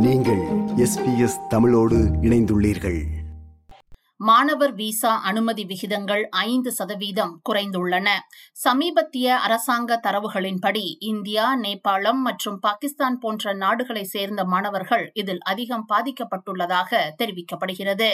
SBS தமிழோடு இணைந்துள்ளீர்கள். மாணவர் விசா அனுமதி விகிதங்கள் ஐந்து சதவீதம் குறைந்துள்ளன. சமீபத்திய அரசாங்க தரவுகளின்படி இந்தியா நேபாளம் மற்றும் பாகிஸ்தான் போன்ற நாடுகளை சேர்ந்த மாணவர்கள் இதில் அதிகம் பாதிக்கப்பட்டுள்ளதாக தெரிவிக்கப்படுகிறது.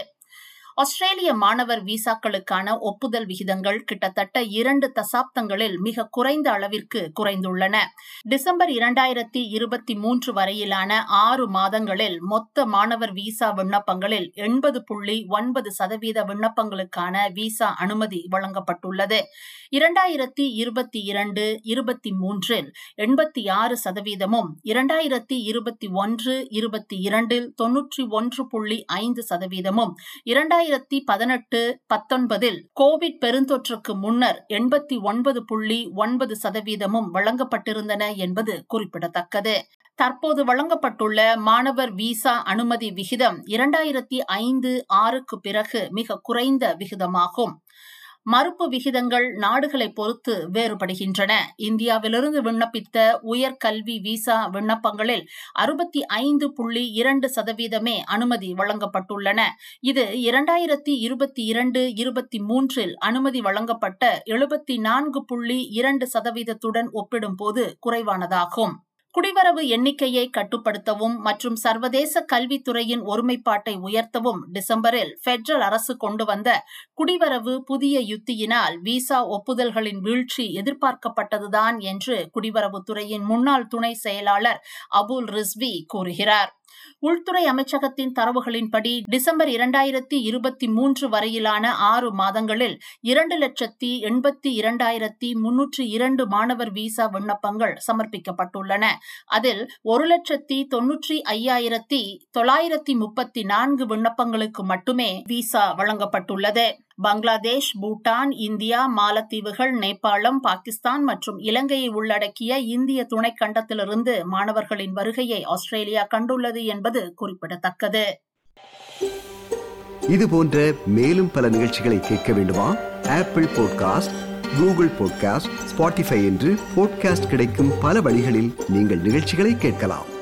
ஆஸ்திரேலிய மாணவர் விசாக்களுக்கான ஒப்புதல் விகிதங்கள் கிட்டத்தட்ட இரண்டு தசாப்தங்களில் மிக குறைந்த அளவிற்கு குறைந்துள்ளன. டிசம்பர் இரண்டாயிரத்தி இருபத்தி மூன்று வரையிலான ஆறு மாதங்களில் மொத்த மாணவர் விசா விண்ணப்பங்களில் எண்பது புள்ளி ஒன்பது சதவீத விண்ணப்பங்களுக்கான விசா அனுமதி வழங்கப்பட்டுள்ளது. இரண்டாயிரத்தி இருபத்தி இரண்டு இருபத்தி மூன்றில் எண்பத்தி ஆறு சதவீதமும் இரண்டாயிரத்தி இருபத்தி ஒன்று இருபத்தி இரண்டில் தொன்னூற்றி ஒன்று புள்ளி ஐந்து சதவீதமும் இரண்டாயிரத்தி பதினெட்டு பத்தொன்பதில் கோவிட் பெருந்தொற்றுக்கு முன்னர் எண்பத்தி ஒன்பது புள்ளி ஒன்பது சதவீதமும் வழங்கப்பட்டிருந்தன என்பது குறிப்பிடத்தக்கது. தற்போது வழங்கப்பட்டுள்ள மாணவர் விசா அனுமதி விகிதம் இரண்டாயிரத்தி ஐந்து ஆறுக்கு பிறகு மிக குறைந்த விகிதமாகும். மறுப்பு விகிதங்கள் நாடுகளை பொறுத்து வேறுபடுகின்றன. இந்தியாவிலிருந்து விண்ணப்பித்த உயர்கல்வி விசா விண்ணப்பங்களில் அறுபத்தி ஐந்து புள்ளி இரண்டு சதவீதமே அனுமதி வழங்கப்பட்டுள்ளன. இது இரண்டாயிரத்தி இருபத்தி இரண்டு இருபத்தி மூன்றில் அனுமதி வழங்கப்பட்ட எழுபத்தி நான்கு புள்ளி இரண்டு சதவீதத்துடன் ஒப்பிடும்போது குறைவானதாகும். குடிவரவு எண்ணிக்கையை கட்டுப்படுத்தவும் மற்றும் சர்வதேச கல்வித்துறையின் ஒருமைப்பாட்டை உயர்த்தவும் டிசம்பரில் பெட்ரல் அரசு கொண்டு வந்த குடிவரவு புதிய யுத்தியினால் விசா ஒப்புதல்களின் வீழ்ச்சி எதிர்பார்க்கப்பட்டதுதான் என்று குடிவரவுத்துறையின் முன்னாள் துணை செயலாளர் அபுல் ரிஸ்வி கூறுகிறார். உள்துறை அமைச்சகத்தின் தரவுகளின்படி டிசம்பர் இரண்டாயிரத்தி இருபத்தி மூன்று வரையிலான ஆறு மாதங்களில் இரண்டு லட்சத்தி எண்பத்தி இரண்டாயிரத்தி முன்னூற்றி இரண்டு மாணவர் விசா விண்ணப்பங்கள் சமர்ப்பிக்கப்பட்டுள்ளன. அதில் ஒரு லட்சத்தி தொன்னூற்றி ஐயாயிரத்தி தொள்ளாயிரத்தி முப்பத்தி நான்கு விண்ணப்பங்களுக்கு மட்டுமே விசா வழங்கப்பட்டுள்ளது. பங்களாதேஷ் பூட்டான் இந்தியா மாலத்தீவுகள் நேபாளம் பாகிஸ்தான் மற்றும் இலங்கையை உள்ளடக்கிய இந்திய துணைக்கண்டத்திலிருந்து மாணவர்களின் வருகையை ஆஸ்திரேலியா கண்டுள்ளது என்பது குறிப்பிடத்தக்கது. இது போன்ற மேலும் பல நிகழ்ச்சிகளை கேட்க வேண்டுமா? Apple podcast Google podcast Spotify என்று பாட்காஸ்ட் கிடைக்கும் பல வழிகளில் நீங்கள் நிகழ்ச்சிகளை கேட்கலாம்.